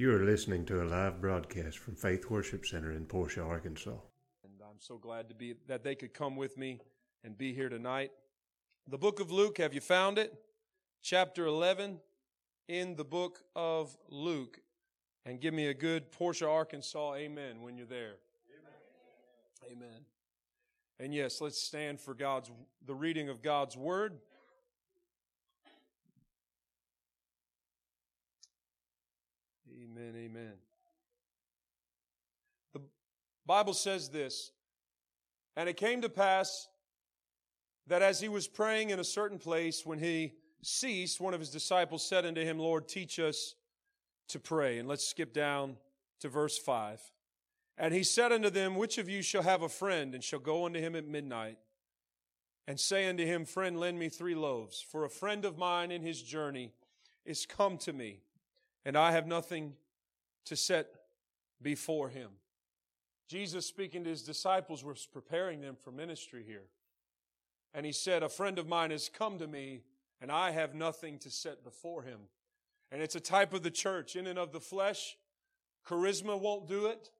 You are listening to a live broadcast from Faith Worship Center in Portia, Arkansas. And I'm so glad to be that they could come with me and be here tonight. The book of Luke, have you found it? Chapter 11 in the book of Luke. And give me a good Portia, Arkansas, amen when you're there. Amen. amen. And yes, let's stand for God's the reading of God's word. Amen, amen. The Bible says this, and it came to pass that as he was praying in a certain place, when he ceased, one of his disciples said unto him, Lord, teach us to pray. And let's skip down to verse 5. And he said unto them, Which of you shall have a friend, and shall go unto him at midnight, and say unto him, Friend, lend me three loaves, for a friend of mine in his journey is come to me and I have nothing to set before him. Jesus, speaking to his disciples, was preparing them for ministry here. And he said, A friend of mine has come to me, and I have nothing to set before him. And it's a type of the church, in and of the flesh. Charisma won't do it.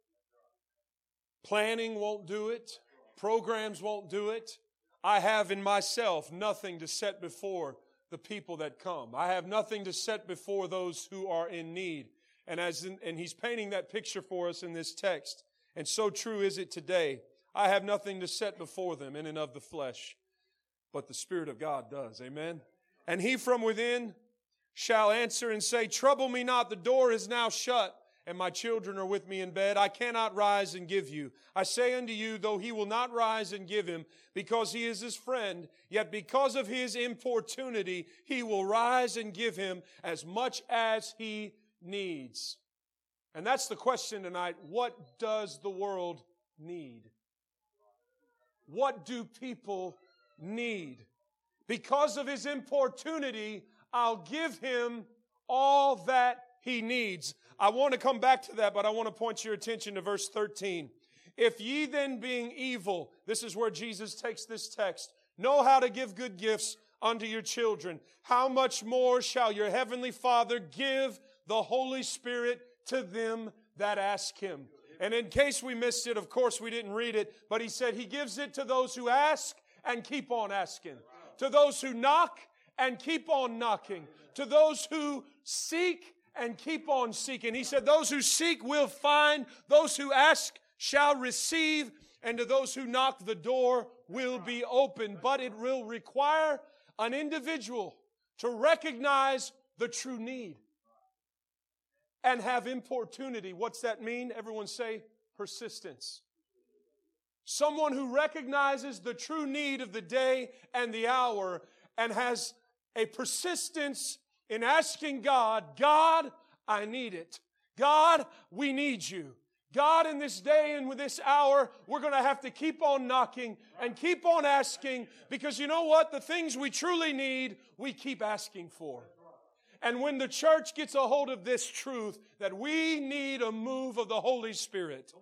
Planning won't do it. Programs won't do it. I have in myself nothing to set before the people that come. I have nothing to set before those who are in need. And as in, and he's painting that picture for us in this text. And so true is it today. I have nothing to set before them in and of the flesh, but the Spirit of God does. Amen. And he from within shall answer and say, Trouble me not, the door is now shut and my children are with me in bed. I cannot rise and give you. I say unto you, though he will not rise and give him, because he is his friend, yet because of his importunity, he will rise and give him as much as he needs. And that's the question tonight. What does the world need? What do people need? Because of his importunity, I'll give him all that he needs. I want to come back to that, but I want to point your attention to verse 13. If ye then being evil, this is where Jesus takes this text, know how to give good gifts unto your children, how much more shall your heavenly Father give the Holy Spirit to them that ask him? And in case we missed it, of course we didn't read it, but he said he gives it to those who ask and keep on asking, to those who knock and keep on knocking, to those who seek and keep on seeking. He said, Those who seek will find, those who ask shall receive, and to those who knock, the door will be open. But it will require an individual to recognize the true need and have importunity. What's that mean? Everyone say persistence. Someone who recognizes the true need of the day and the hour and has a persistence in asking God, God, I need it. God, we need you. God, in this day and with this hour, we're going to have to keep on knocking and keep on asking because you know what? The things we truly need, we keep asking for. And when the church gets a hold of this truth that we need a move of the Holy Spirit,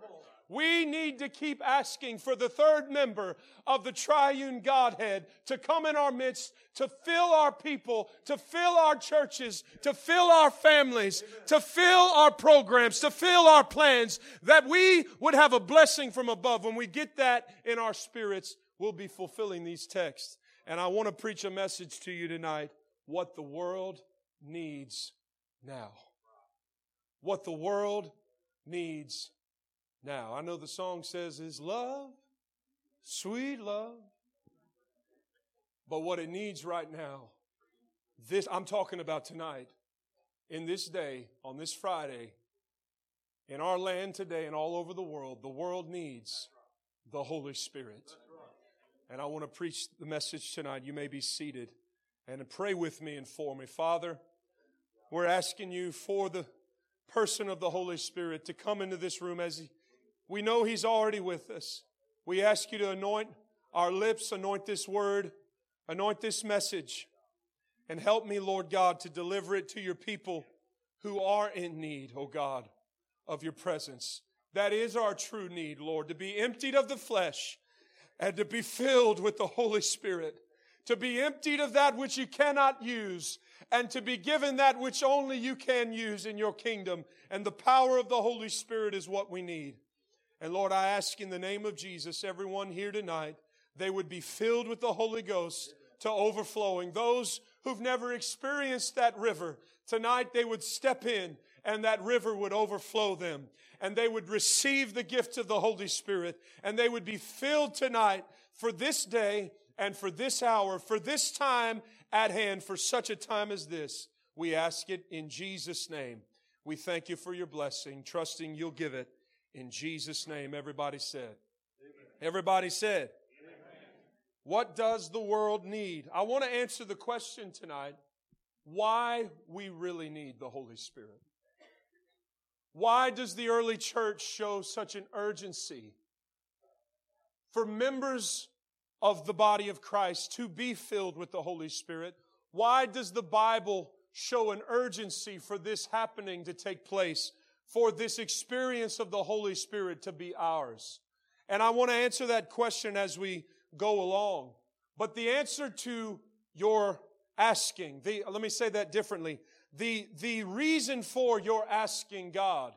we need to keep asking for the third member of the triune Godhead to come in our midst, to fill our people, to fill our churches, to fill our families, to fill our programs, to fill our plans, that we would have a blessing from above. When we get that in our spirits, we'll be fulfilling these texts. And I want to preach a message to you tonight what the world needs now. What the world needs now, I know the song says is love, sweet love. But what it needs right now, this I'm talking about tonight, in this day, on this Friday, in our land today and all over the world, the world needs the Holy Spirit. And I want to preach the message tonight. You may be seated and pray with me and for me. Father, we're asking you for the person of the Holy Spirit to come into this room as he we know He's already with us. We ask you to anoint our lips, anoint this word, anoint this message, and help me, Lord God, to deliver it to your people who are in need, O oh God, of your presence. That is our true need, Lord, to be emptied of the flesh and to be filled with the Holy Spirit, to be emptied of that which you cannot use and to be given that which only you can use in your kingdom. And the power of the Holy Spirit is what we need. And Lord, I ask in the name of Jesus, everyone here tonight, they would be filled with the Holy Ghost to overflowing. Those who've never experienced that river, tonight they would step in and that river would overflow them and they would receive the gift of the Holy Spirit and they would be filled tonight for this day and for this hour, for this time at hand, for such a time as this. We ask it in Jesus' name. We thank you for your blessing, trusting you'll give it in Jesus' name. Everybody said. Amen. Everybody said. Amen. What does the world need? I want to answer the question tonight why we really need the Holy Spirit. Why does the early church show such an urgency for members of the body of Christ to be filled with the Holy Spirit? Why does the Bible show an urgency for this happening to take place, for this experience of the Holy Spirit to be ours? And I want to answer that question as we go along. But the answer to your asking, the, let me say that differently. The, the reason for your asking God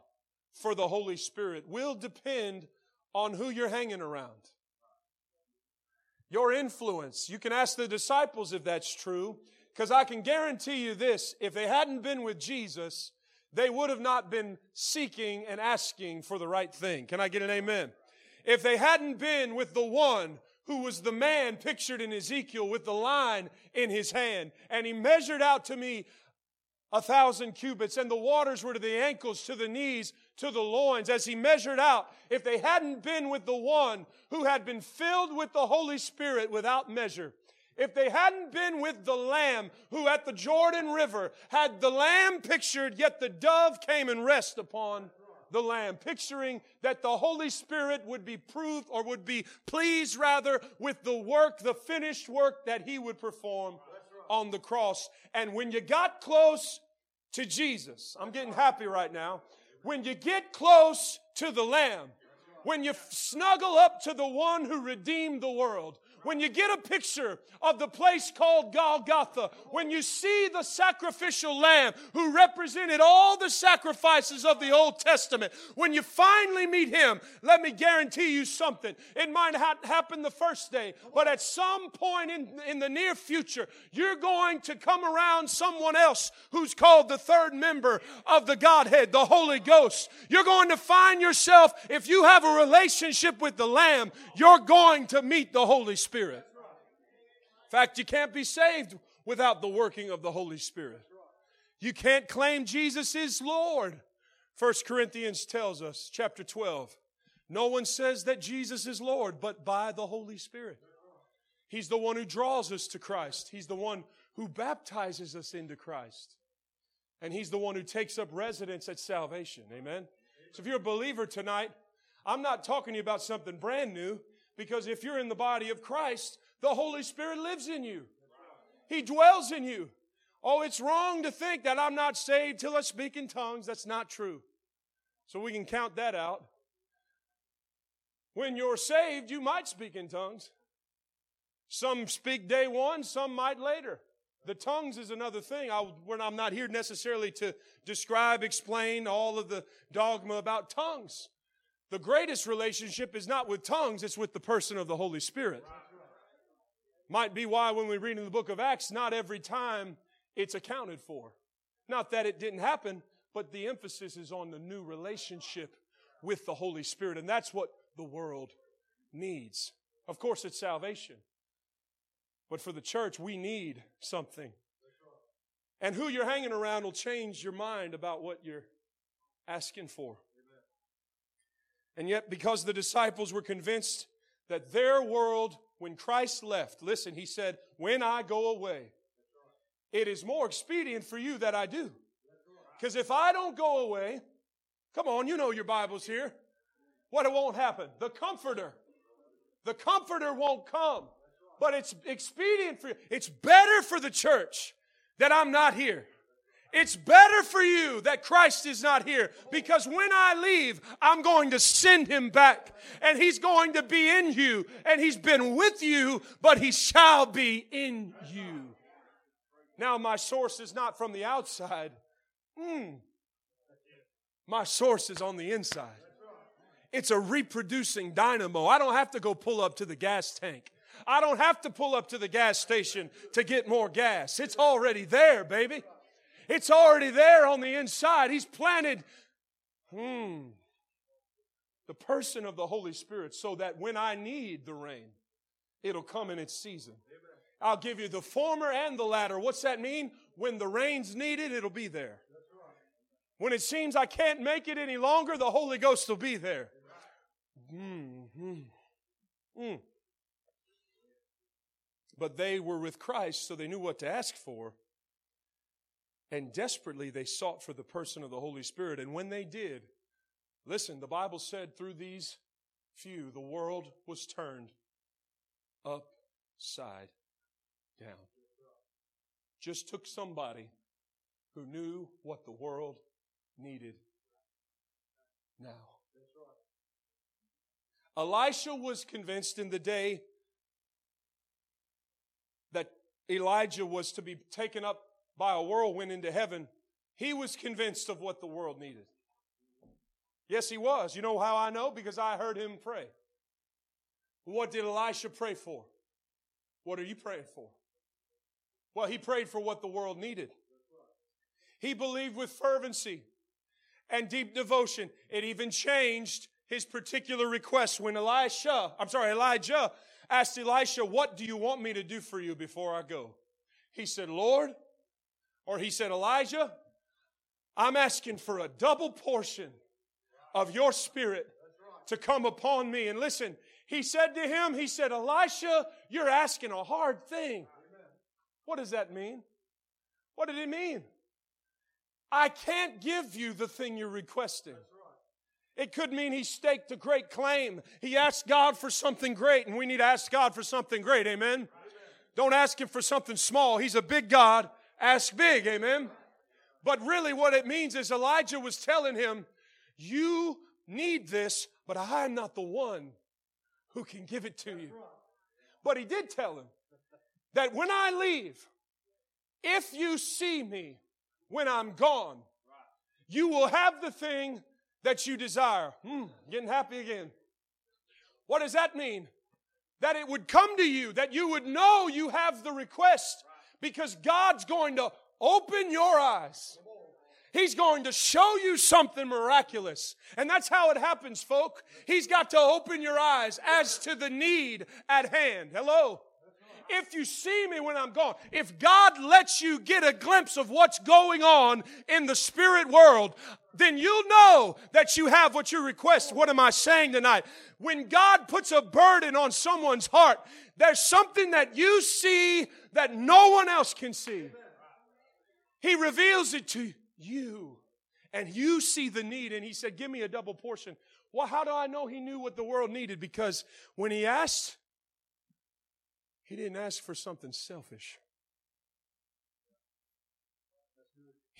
for the Holy Spirit will depend on who you're hanging around. Your influence. You can ask the disciples if that's true, because I can guarantee you this if they hadn't been with Jesus, they would have not been seeking and asking for the right thing. Can I get an amen? If they hadn't been with the one who was the man pictured in Ezekiel with the line in his hand, and he measured out to me a thousand cubits, and the waters were to the ankles, to the knees, to the loins, as he measured out. If they hadn't been with the one who had been filled with the Holy Spirit without measure, if they hadn't been with the Lamb who at the Jordan River had the Lamb pictured, yet the dove came and rest upon the Lamb, picturing that the Holy Spirit would be proved or would be pleased rather with the work, the finished work that He would perform on the cross. And when you got close to Jesus, I'm getting happy right now. When you get close to the Lamb, when you snuggle up to the one who redeemed the world, when you get a picture of the place called Golgotha, when you see the sacrificial lamb who represented all the sacrifices of the Old Testament, when you finally meet him, let me guarantee you something. It might not happen the first day, but at some point in, in the near future, you're going to come around someone else who's called the third member of the Godhead, the Holy Ghost. You're going to find yourself, if you have a relationship with the Lamb, you're going to meet the Holy Spirit. In fact, you can't be saved without the working of the Holy Spirit. You can't claim Jesus is Lord. 1 Corinthians tells us, chapter 12, no one says that Jesus is Lord, but by the Holy Spirit. He's the one who draws us to Christ. He's the one who baptizes us into Christ. And He's the one who takes up residence at salvation. Amen? So if you're a believer tonight, I'm not talking to you about something brand new. Because if you're in the body of Christ, the Holy Spirit lives in you. He dwells in you. Oh, it's wrong to think that I'm not saved till I speak in tongues. That's not true. So we can count that out. When you're saved, you might speak in tongues. Some speak day one, some might later. The tongues is another thing. I, I'm not here necessarily to describe, explain all of the dogma about tongues. The greatest relationship is not with tongues, it's with the person of the Holy Spirit. Might be why when we read in the book of Acts, not every time it's accounted for. Not that it didn't happen, but the emphasis is on the new relationship with the Holy Spirit. And that's what the world needs. Of course, it's salvation. But for the church, we need something. And who you're hanging around will change your mind about what you're asking for. And yet, because the disciples were convinced that their world, when Christ left, listen, he said, When I go away, it is more expedient for you that I do. Because if I don't go away, come on, you know your Bible's here. What it won't happen? The comforter. The comforter won't come. But it's expedient for you. It's better for the church that I'm not here. It's better for you that Christ is not here because when I leave, I'm going to send him back and he's going to be in you and he's been with you, but he shall be in you. Now, my source is not from the outside. Mm. My source is on the inside. It's a reproducing dynamo. I don't have to go pull up to the gas tank. I don't have to pull up to the gas station to get more gas. It's already there, baby. It's already there on the inside. He's planted hmm, the person of the Holy Spirit so that when I need the rain, it'll come in its season. I'll give you the former and the latter. What's that mean? When the rain's needed, it'll be there. When it seems I can't make it any longer, the Holy Ghost will be there. Mm-hmm. Mm. But they were with Christ, so they knew what to ask for. And desperately they sought for the person of the Holy Spirit. And when they did, listen, the Bible said through these few, the world was turned upside down. Just took somebody who knew what the world needed now. Elisha was convinced in the day that Elijah was to be taken up by a whirlwind into heaven. He was convinced of what the world needed. Yes, he was. You know how I know? Because I heard him pray. What did Elisha pray for? What are you praying for? Well, he prayed for what the world needed. He believed with fervency and deep devotion. It even changed his particular request when Elisha, I'm sorry, Elijah asked Elisha, What do you want me to do for you before I go? He said, Lord, or he said, Elijah, I'm asking for a double portion of your spirit to come upon me. And listen, he said to him, He said, Elisha, you're asking a hard thing. What does that mean? What did it mean? I can't give you the thing you're requesting. It could mean he staked a great claim. He asked God for something great, and we need to ask God for something great. Amen? Amen. Don't ask him for something small. He's a big God. Ask big. Amen? But really, what it means is Elijah was telling him, You need this, but I'm not the one who can give it to you. But he did tell him that when I leave, if you see me when I'm gone, you will have the thing that you desire. Hmm, getting happy again. What does that mean? That it would come to you, that you would know you have the request because God's going to open your eyes. He's going to show you something miraculous. And that's how it happens, folk. He's got to open your eyes as to the need at hand. Hello? if you see me when I'm gone, if God lets you get a glimpse of what's going on in the spirit world, then you'll know that you have what you request. What am I saying tonight? When God puts a burden on someone's heart, there's something that you see that no one else can see. He reveals it to you, and you see the need, and He said, Give me a double portion. Well, how do I know He knew what the world needed? Because when He asked, he didn't ask for something selfish.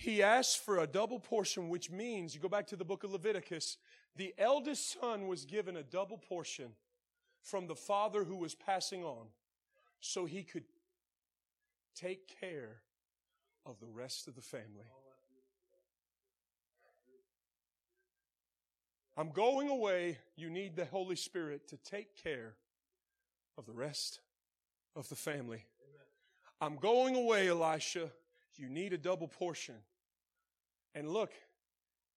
He asked for a double portion, which means, you go back to the book of Leviticus, the eldest son was given a double portion from the father who was passing on so he could take care of the rest of the family. I'm going away. You need the Holy Spirit to take care of the rest of the family. I'm going away, Elisha. You need a double portion. And look,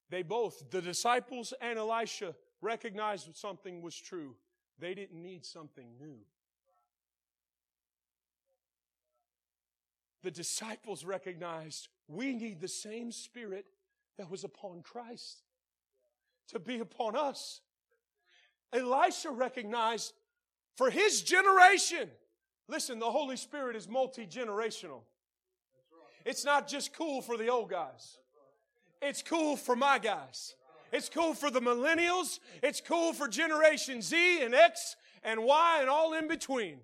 they both, the disciples and Elisha, recognized something was true. They didn't need something new. The disciples recognized we need the same spirit that was upon Christ to be upon us. Elisha recognized for his generation, Listen, the Holy Spirit is multi generational. It's not just cool for the old guys, it's cool for my guys. It's cool for the millennials. It's cool for Generation Z and X and Y and all in between.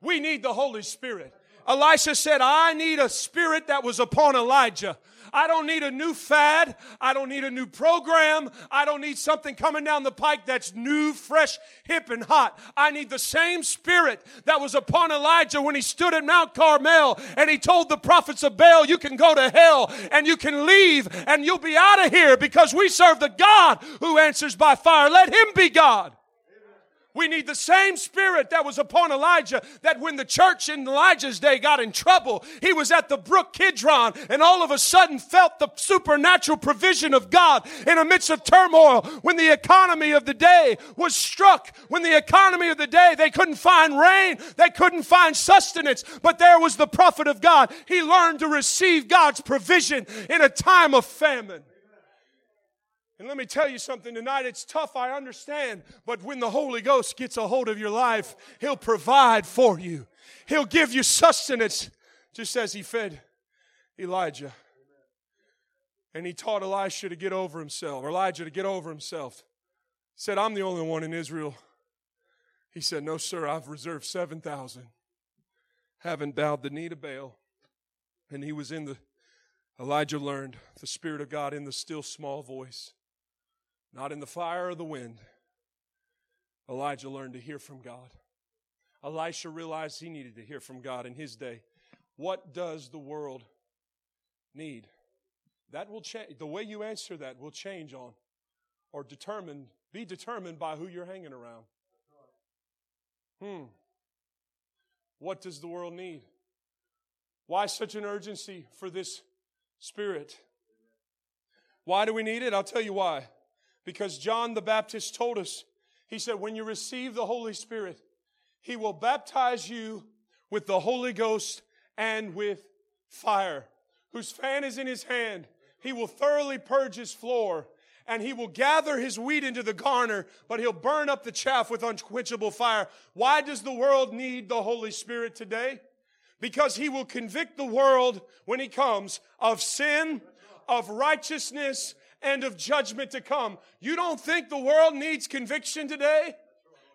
We need the Holy Spirit. Elisha said, I need a spirit that was upon Elijah. I don't need a new fad. I don't need a new program. I don't need something coming down the pike that's new, fresh, hip, and hot. I need the same spirit that was upon Elijah when he stood at Mount Carmel and he told the prophets of Baal, You can go to hell and you can leave and you'll be out of here because we serve the God who answers by fire. Let him be God. We need the same spirit that was upon Elijah that when the church in Elijah's day got in trouble, he was at the brook Kidron and all of a sudden felt the supernatural provision of God in the midst of turmoil. When the economy of the day was struck, when the economy of the day, they couldn't find rain, they couldn't find sustenance, but there was the prophet of God. He learned to receive God's provision in a time of famine. And let me tell you something tonight. It's tough, I understand. But when the Holy Ghost gets a hold of your life, He'll provide for you, He'll give you sustenance, just as He fed Elijah. And He taught Elisha to get over himself, Elijah to get over himself. He said, I'm the only one in Israel. He said, No, sir, I've reserved 7,000. Haven't bowed the knee to Baal. And he was in the, Elijah learned the Spirit of God in the still small voice not in the fire or the wind. Elijah learned to hear from God. Elisha realized he needed to hear from God in his day. What does the world need? That will change. The way you answer that will change on or determine, be determined by who you're hanging around. Hmm. What does the world need? Why such an urgency for this spirit? Why do we need it? I'll tell you why. Because John the Baptist told us, he said, when you receive the Holy Spirit, he will baptize you with the Holy Ghost and with fire, whose fan is in his hand. He will thoroughly purge his floor and he will gather his wheat into the garner, but he'll burn up the chaff with unquenchable fire. Why does the world need the Holy Spirit today? Because he will convict the world when he comes of sin, of righteousness, and of judgment to come. You don't think the world needs conviction today?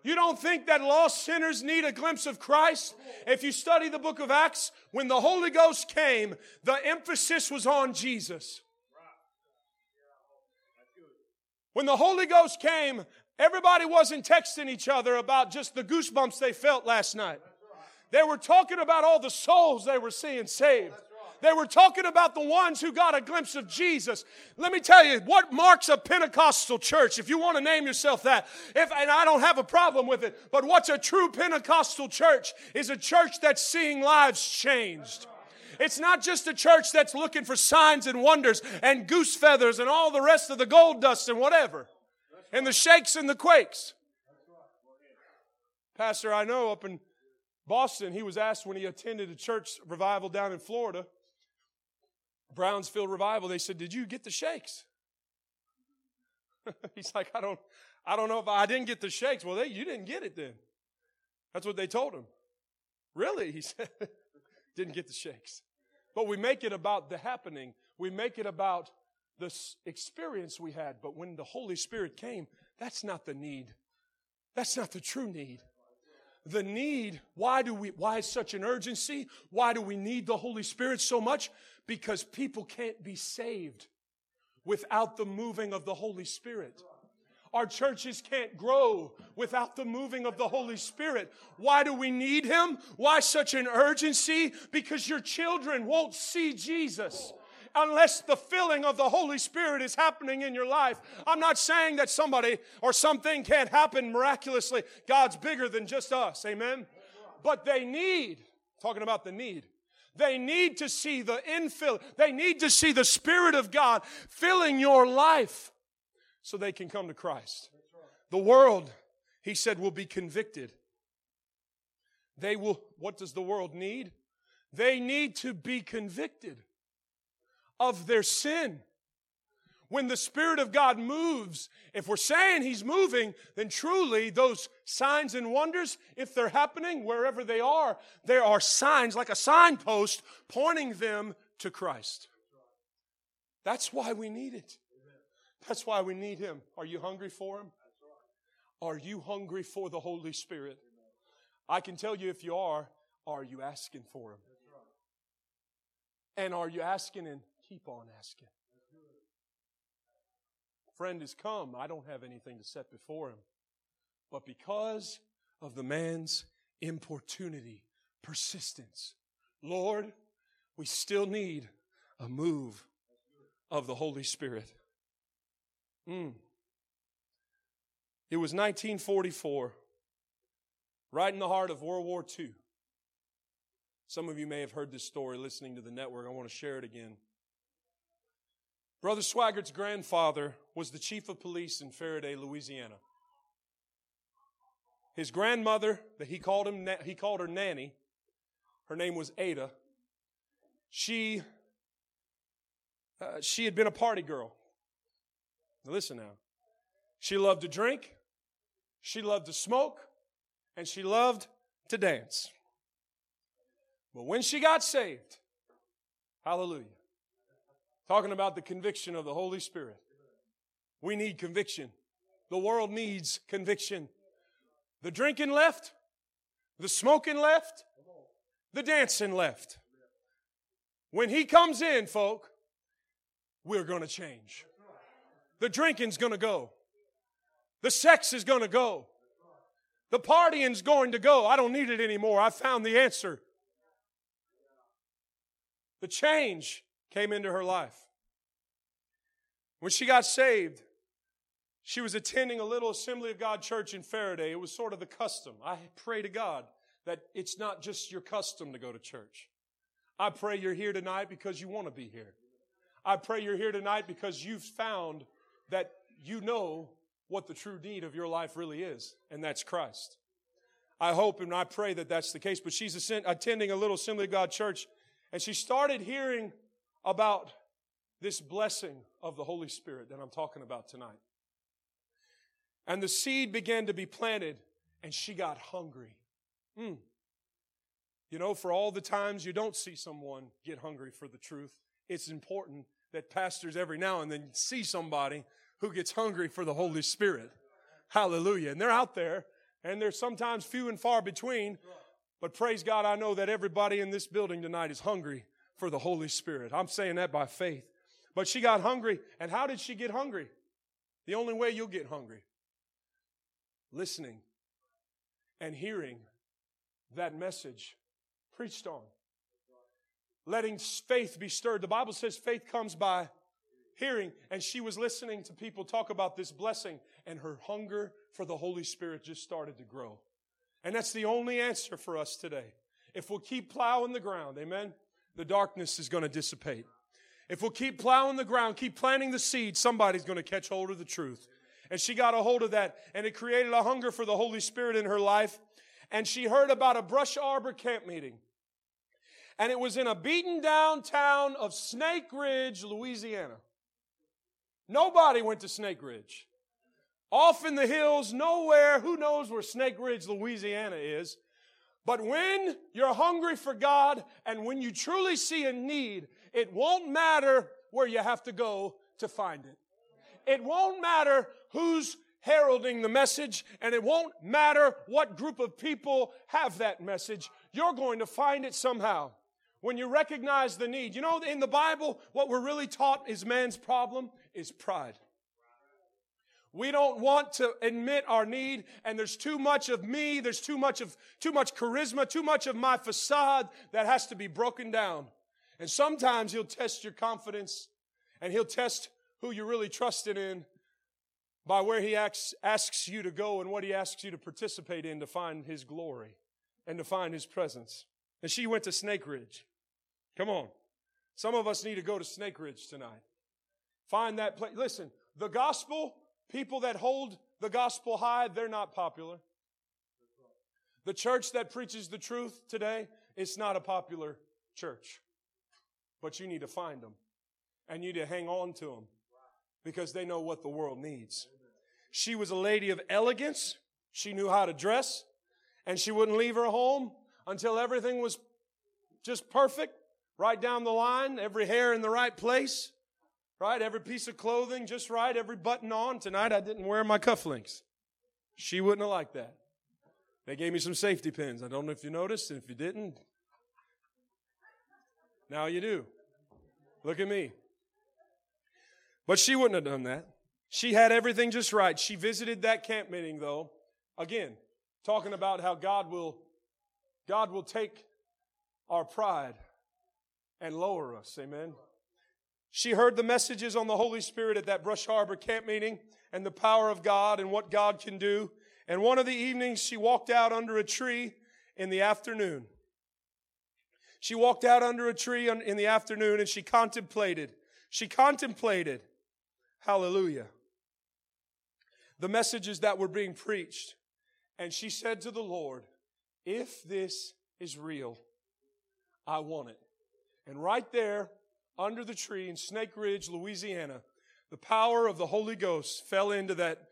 You don't think that lost sinners need a glimpse of Christ? If you study the book of Acts, when the Holy Ghost came, the emphasis was on Jesus. When the Holy Ghost came, everybody wasn't texting each other about just the goosebumps they felt last night. They were talking about all the souls they were seeing saved. They were talking about the ones who got a glimpse of Jesus. Let me tell you what marks a Pentecostal church, if you want to name yourself that. If, and I don't have a problem with it, but what's a true Pentecostal church is a church that's seeing lives changed. It's not just a church that's looking for signs and wonders and goose feathers and all the rest of the gold dust and whatever, and the shakes and the quakes. Pastor, I know up in Boston, he was asked when he attended a church revival down in Florida Brownsville revival, they said, Did you get the shakes? He's like, I don't, I don't know if I, I didn't get the shakes. Well, they, you didn't get it then. That's what they told him. Really? He said, didn't get the shakes. But we make it about the happening. We make it about the experience we had. But when the Holy Spirit came, that's not the need. That's not the true need. The need, why do we, why is such an urgency? Why do we need the Holy Spirit so much? because people can't be saved without the moving of the Holy Spirit. Our churches can't grow without the moving of the Holy Spirit. Why do we need Him? Why such an urgency? Because your children won't see Jesus unless the filling of the Holy Spirit is happening in your life. I'm not saying that somebody or something can't happen miraculously. God's bigger than just us. Amen. But they need, talking about the need, they need to see the infill. They need to see the Spirit of God filling your life so they can come to Christ. The world, he said, will be convicted. They will, what does the world need? They need to be convicted of their sin when the Spirit of God moves, if we're saying He's moving, then truly those signs and wonders, if they're happening wherever they are, there are signs like a signpost pointing them to Christ. That's why we need it. That's why we need Him. Are you hungry for Him? Are you hungry for the Holy Spirit? I can tell you if you are, are you asking for Him? And are you asking and keep on asking? Friend has come. I don't have anything to set before him. But because of the man's importunity, persistence, Lord, we still need a move of the Holy Spirit. Mm. It was 1944, right in the heart of World War II. Some of you may have heard this story listening to the network. I want to share it again. Brother Swaggart's grandfather was the chief of police in Ferriday, Louisiana. His grandmother, that he called him, he called her Nanny. Her name was Ada. She, uh, she had been a party girl. Now listen now. She loved to drink. She loved to smoke. And she loved to dance. But when she got saved, hallelujah, talking about the conviction of the Holy Spirit, we need conviction. The world needs conviction. The drinking left, the smoking left, the dancing left. When he comes in, folk, we're going to change. The drinking's going to go. The sex is going to go. The partying's going to go. I don't need it anymore. I found the answer. The change came into her life. When she got saved, she was attending a little Assembly of God church in Ferriday. It was sort of the custom. I pray to God that it's not just your custom to go to church. I pray you're here tonight because you want to be here. I pray you're here tonight because you've found that you know what the true need of your life really is, and that's Christ. I hope and I pray that that's the case. But she's attending a little Assembly of God church and she started hearing about this blessing of the Holy Spirit that I'm talking about tonight. And the seed began to be planted, and she got hungry. Mm. You know, for all the times you don't see someone get hungry for the truth, it's important that pastors every now and then see somebody who gets hungry for the Holy Spirit. Hallelujah. And they're out there, and they're sometimes few and far between, but praise God, I know that everybody in this building tonight is hungry for the Holy Spirit. I'm saying that by faith. But she got hungry. And how did she get hungry? The only way you'll get hungry listening and hearing that message preached on. Letting faith be stirred. The Bible says faith comes by hearing, and she was listening to people talk about this blessing, and her hunger for the Holy Spirit just started to grow. And that's the only answer for us today. If we'll keep plowing the ground, amen, the darkness is going to dissipate. If we'll keep plowing the ground, keep planting the seed, somebody's going to catch hold of the truth. And she got a hold of that, and it created a hunger for the Holy Spirit in her life. And she heard about a brush arbor camp meeting. And it was in a beaten down town of Snake Ridge, Louisiana. Nobody went to Snake Ridge off in the hills, nowhere. Who knows where Snake Ridge, Louisiana is? But when you're hungry for God and when you truly see a need, it won't matter where you have to go to find it. It won't matter who's heralding the message and it won't matter what group of people have that message. You're going to find it somehow. When you recognize the need. You know, in the Bible, what we're really taught is man's problem is pride. We don't want to admit our need, and there's too much of me, there's too much of too much charisma, too much of my facade that has to be broken down. And sometimes he'll test your confidence and he'll test who you're really trusting in by where he asks, asks you to go and what he asks you to participate in to find his glory and to find his presence. And she went to Snake Ridge. Come on. Some of us need to go to Snake Ridge tonight. Find that place. Listen, the gospel People that hold the gospel high, they're not popular. The church that preaches the truth today, it's not a popular church. But you need to find them and you need to hang on to them because they know what the world needs. She was a lady of elegance. She knew how to dress and she wouldn't leave her home until everything was just perfect, right down the line, every hair in the right place. Right? Every piece of clothing just right, every button on. Tonight I didn't wear my cufflinks. She wouldn't have liked that. They gave me some safety pins. I don't know if you noticed, and if you didn't, now you do. Look at me. But she wouldn't have done that. She had everything just right. She visited that camp meeting though. Again, talking about how God will God will take our pride and lower us. Amen. She heard the messages on the Holy Spirit at that brush arbor camp meeting and the power of God and what God can do. And one of the evenings, she walked out under a tree in the afternoon. She walked out under a tree in the afternoon and she contemplated. She contemplated, hallelujah, the messages that were being preached. And she said to the Lord, if this is real, I want it. And right there, under the tree in Snake Ridge, Louisiana, the power of the Holy Ghost fell into that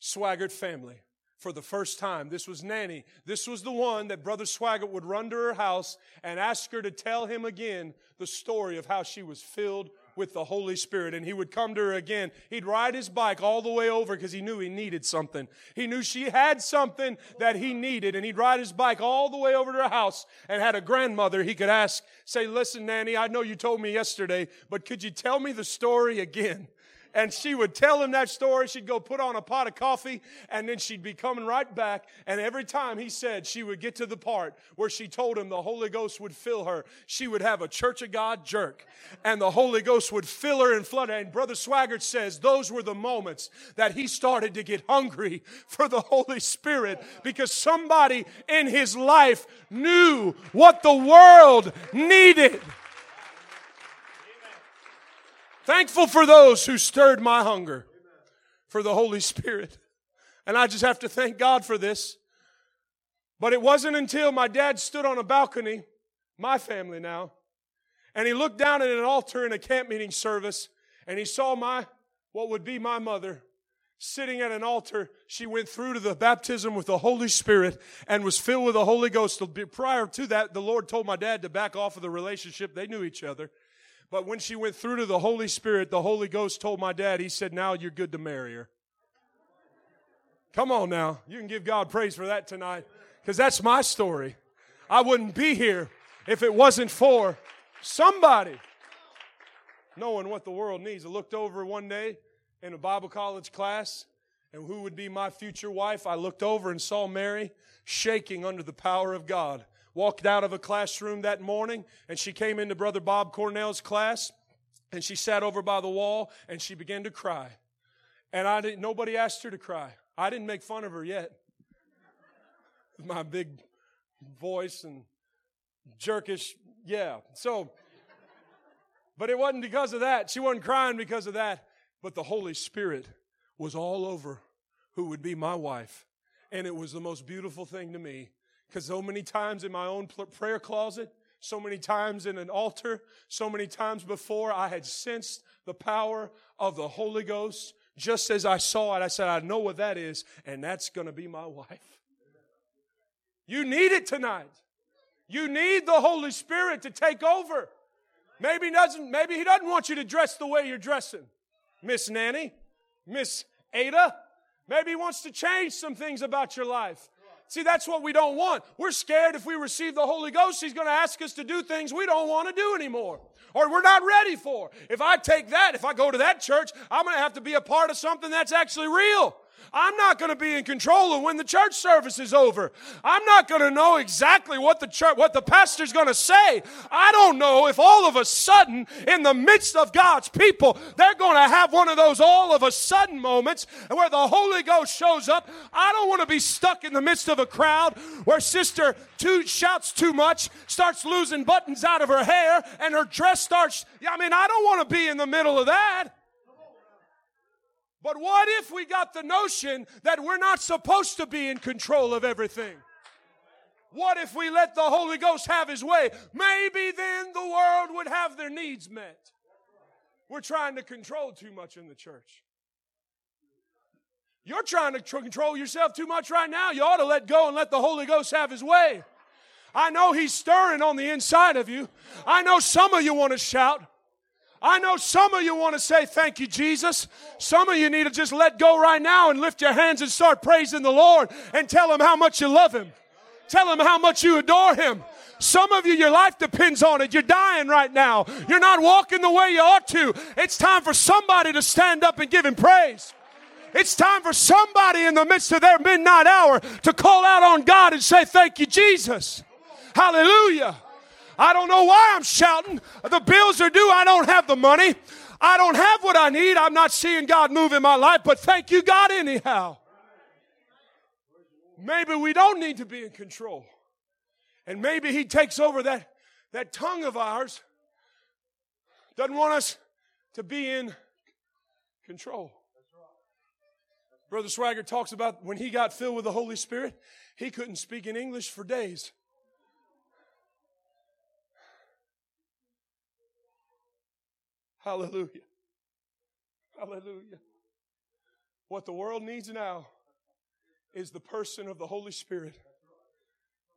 Swaggart family for the first time. This was Nanny. This was the one that Brother Swaggart would run to her house and ask her to tell him again the story of how she was filled with the Holy Spirit. And he would come to her again. He'd ride his bike all the way over because he knew he needed something. He knew she had something that he needed. And he'd ride his bike all the way over to her house and had a grandmother he could ask, say, listen, Nanny, I know you told me yesterday, but could you tell me the story again? And she would tell him that story. She'd go put on a pot of coffee and then she'd be coming right back. And every time he said she would get to the part where she told him the Holy Ghost would fill her, she would have a Church of God jerk and the Holy Ghost would fill her and flood her. And Brother Swaggart says those were the moments that he started to get hungry for the Holy Spirit because somebody in his life knew what the world needed. Thankful for those who stirred my hunger for the Holy Spirit. And I just have to thank God for this. But it wasn't until my dad stood on a balcony, my family now, and he looked down at an altar in a camp meeting service and he saw my, what would be my mother, sitting at an altar. She went through to the baptism with the Holy Spirit and was filled with the Holy Ghost. Prior to that, the Lord told my dad to back off of the relationship. They knew each other. But when she went through to the Holy Spirit, the Holy Ghost told my dad, he said, now you're good to marry her. Come on now. You can give God praise for that tonight because that's my story. I wouldn't be here if it wasn't for somebody knowing what the world needs. I looked over one day in a Bible college class and who would be my future wife. I looked over and saw Mary shaking under the power of God walked out of a classroom that morning and she came into Brother Bob Cornell's class and she sat over by the wall and she began to cry. And I didn't, nobody asked her to cry. I didn't make fun of her yet. With my big voice and jerkish, yeah. So, but it wasn't because of that. She wasn't crying because of that. But the Holy Spirit was all over who would be my wife. And it was the most beautiful thing to me because so many times in my own prayer closet, so many times in an altar, so many times before, I had sensed the power of the Holy Ghost. Just as I saw it, I said, I know what that is, and that's going to be my wife. You need it tonight. You need the Holy Spirit to take over. Maybe he doesn't, maybe he doesn't want you to dress the way you're dressing. Miss Nanny, Miss Ada. Maybe he wants to change some things about your life. See, that's what we don't want. We're scared if we receive the Holy Ghost, He's going to ask us to do things we don't want to do anymore or we're not ready for. If I take that, if I go to that church, I'm going to have to be a part of something that's actually real. I'm not going to be in control of when the church service is over. I'm not going to know exactly what the church, what the pastor's going to say. I don't know if all of a sudden, in the midst of God's people, they're going to have one of those all of a sudden moments where the Holy Ghost shows up. I don't want to be stuck in the midst of a crowd where sister too shouts too much, starts losing buttons out of her hair, and her dress starts. I mean, I don't want to be in the middle of that. But what if we got the notion that we're not supposed to be in control of everything? What if we let the Holy Ghost have his way? Maybe then the world would have their needs met. We're trying to control too much in the church. You're trying to control yourself too much right now. You ought to let go and let the Holy Ghost have his way. I know he's stirring on the inside of you. I know some of you want to shout. I know some of you want to say, Thank you, Jesus. Some of you need to just let go right now and lift your hands and start praising the Lord and tell Him how much you love Him. Tell Him how much you adore Him. Some of you, your life depends on it. You're dying right now. You're not walking the way you ought to. It's time for somebody to stand up and give him praise. It's time for somebody in the midst of their midnight hour to call out on God and say, Thank you, Jesus. Hallelujah. I don't know why I'm shouting. The bills are due. I don't have the money. I don't have what I need. I'm not seeing God move in my life, but thank you, God, anyhow. Maybe we don't need to be in control. And maybe He takes over that, that tongue of ours. Doesn't want us to be in control. Brother Swaggart talks about when he got filled with the Holy Spirit, he couldn't speak in English for days. Hallelujah. Hallelujah. What the world needs now is the person of the Holy Spirit.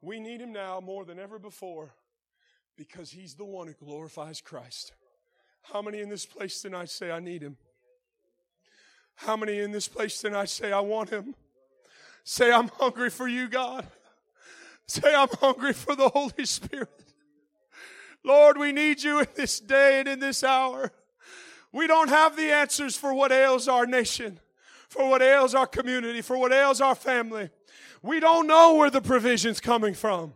We need him now more than ever before because he's the one who glorifies Christ. How many in this place tonight say, I need him? How many in this place tonight say, I want him? Say, I'm hungry for you, God. Say, I'm hungry for the Holy Spirit. Lord, we need you in this day and in this hour. We don't have the answers for what ails our nation, for what ails our community, for what ails our family. We don't know where the provision's coming from.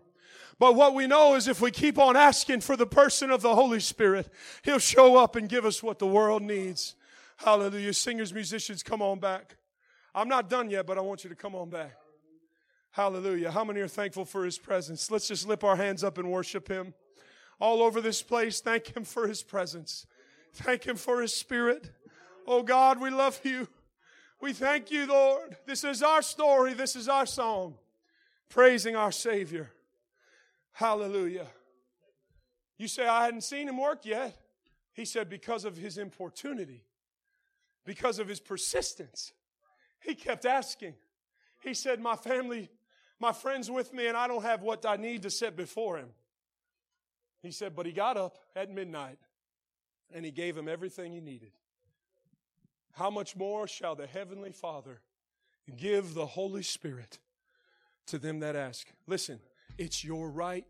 But what we know is if we keep on asking for the person of the Holy Spirit, He'll show up and give us what the world needs. Hallelujah. Singers, musicians, come on back. I'm not done yet, but I want you to come on back. Hallelujah. How many are thankful for His presence? Let's just lift our hands up and worship Him all over this place. Thank Him for His presence. Thank Him for His Spirit. Oh God, we love you. We thank you, Lord. This is our story. This is our song. Praising our Savior. Hallelujah. You say, I hadn't seen Him work yet. He said, because of His importunity, because of His persistence, He kept asking. He said, My family, my friends with me, and I don't have what I need to set before Him. He said, but he got up at midnight and he gave him everything he needed. How much more shall the Heavenly Father give the Holy Spirit to them that ask? Listen, it's your right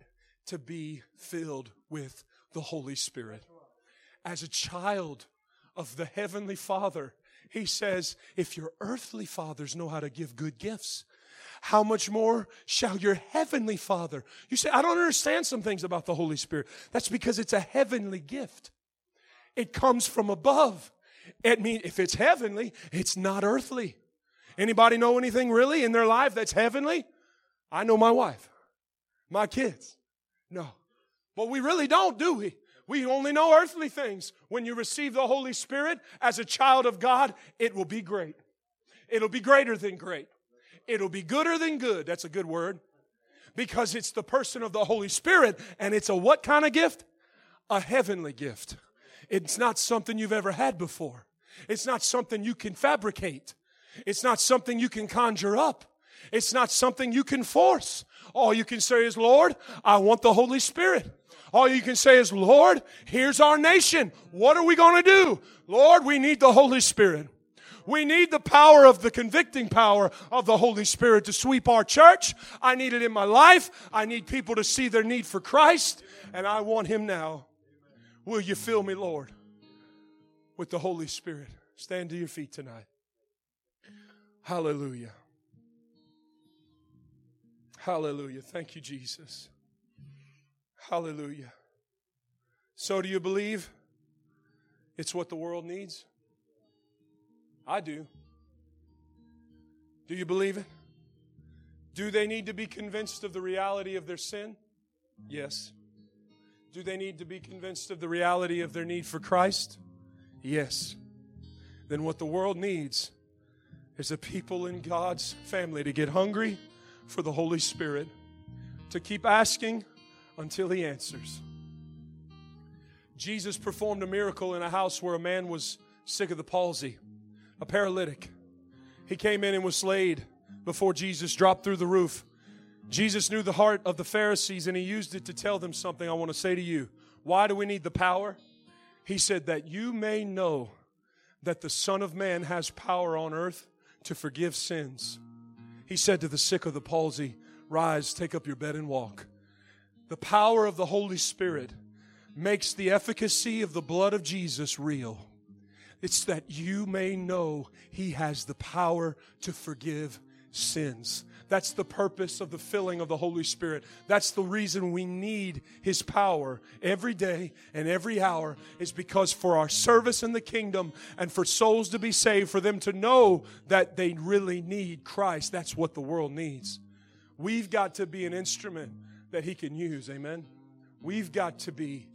to be filled with the Holy Spirit. As a child of the Heavenly Father, he says, if your earthly fathers know how to give good gifts, how much more shall your heavenly Father? You say, I don't understand some things about the Holy Spirit. That's because it's a heavenly gift. It comes from above. It means if it's heavenly, it's not earthly. Anybody know anything really in their life that's heavenly? I know my wife, my kids. No. But we really don't, do we? We only know earthly things. When you receive the Holy Spirit as a child of God, it will be great. It'll be greater than great. It'll be gooder than good. That's a good word. Because it's the person of the Holy Spirit and it's a what kind of gift? A heavenly gift. It's not something you've ever had before. It's not something you can fabricate. It's not something you can conjure up. It's not something you can force. All you can say is, Lord, I want the Holy Spirit. All you can say is, Lord, here's our nation. What are we going to do? Lord, we need the Holy Spirit. We need the power of the convicting power of the Holy Spirit to sweep our church. I need it in my life. I need people to see their need for Christ, and I want Him now. Will you fill me, Lord, with the Holy Spirit? Stand to your feet tonight. Hallelujah. Hallelujah. Thank you, Jesus. Hallelujah. So, do you believe it's what the world needs? I do. Do you believe it? Do they need to be convinced of the reality of their sin? Yes. Do they need to be convinced of the reality of their need for Christ? Yes. Then what the world needs is a people in God's family to get hungry for the Holy Spirit, to keep asking until He answers. Jesus performed a miracle in a house where a man was sick of the palsy a paralytic. He came in and was laid before Jesus dropped through the roof. Jesus knew the heart of the Pharisees and he used it to tell them something I want to say to you. Why do we need the power? He said that you may know that the Son of Man has power on earth to forgive sins. He said to the sick of the palsy, Rise, take up your bed and walk. The power of the Holy Spirit makes the efficacy of the blood of Jesus real. It's that you may know He has the power to forgive sins. That's the purpose of the filling of the Holy Spirit. That's the reason we need His power every day and every hour, is because for our service in the kingdom and for souls to be saved, for them to know that they really need Christ. That's what the world needs. We've got to be an instrument that He can use. Amen. We've got to be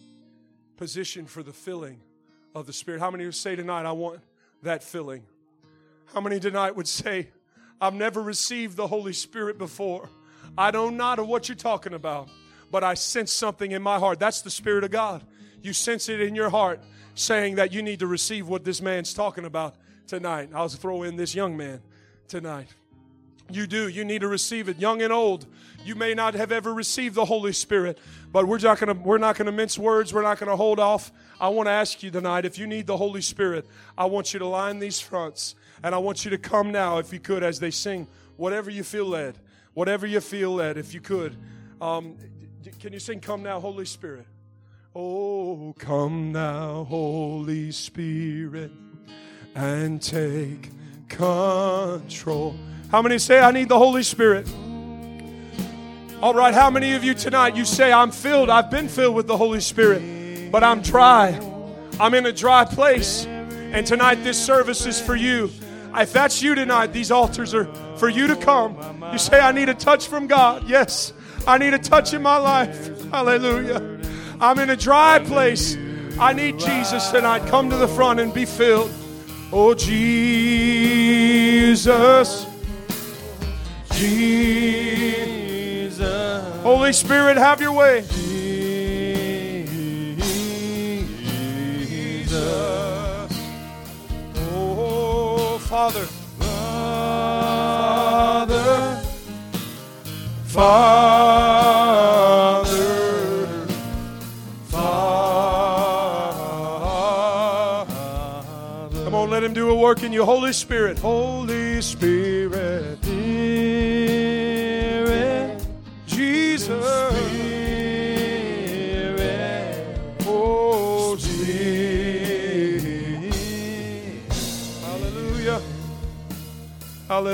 positioned for the filling of the Spirit. How many would say tonight, I want that filling? How many tonight would say, I've never received the Holy Spirit before? I don't know what you're talking about, but I sense something in my heart. That's the Spirit of God. You sense it in your heart saying that you need to receive what this man's talking about tonight. I'll throw in this young man tonight. You do. You need to receive it, young and old. You may not have ever received the Holy Spirit, but we're not going to we're not to mince words. We're not going to hold off. I want to ask you tonight if you need the Holy Spirit, I want you to line these fronts and I want you to come now if you could as they sing whatever you feel led. Whatever you feel led if you could. Um, can you sing come now Holy Spirit? Oh, come now Holy Spirit and take control. How many say, I need the Holy Spirit? All right, how many of you tonight you say, I'm filled, I've been filled with the Holy Spirit, but I'm dry. I'm in a dry place. And tonight, this service is for you. If that's you tonight, these altars are for you to come. You say, I need a touch from God. Yes, I need a touch in my life. Hallelujah. I'm in a dry place. I need Jesus tonight. Come to the front and be filled. Oh, Jesus. Jesus. Holy Spirit, have your way. Jesus. Oh, Father. Father. Father. Father. Come on, let him do a work in you. Holy Spirit. Holy Spirit.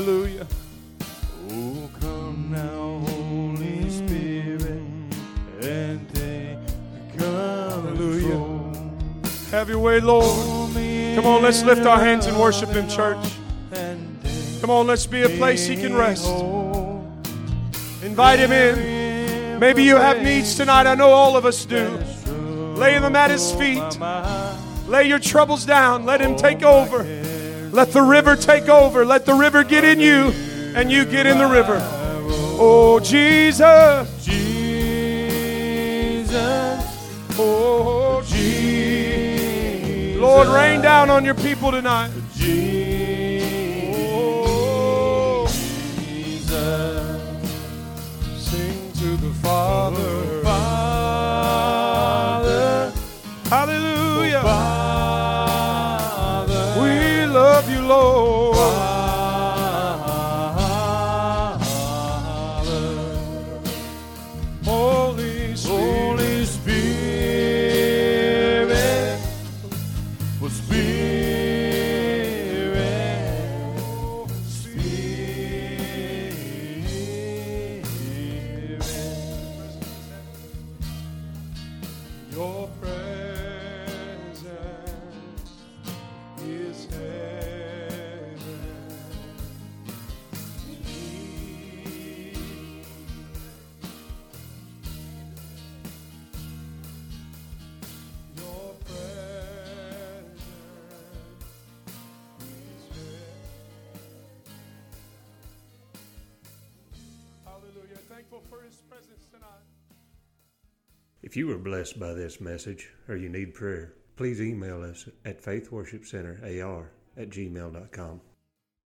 Hallelujah. Oh, come now, Holy Spirit, and take Hallelujah. Have your way, Lord. Come on, let's lift our hands and worship Him, church. Come on, let's be a place He can rest. Invite Him in. Maybe you have needs tonight. I know all of us do. Lay them at His feet. Lay your troubles down. Let Him take over. Let the river take over. Let the river get in you and you get in the river. Oh, Jesus. Jesus, Oh, Jesus. Lord, rain down on your people tonight. Oh, you were blessed by this message or you need prayer, please email us at faithworshipcenterar at gmail.com.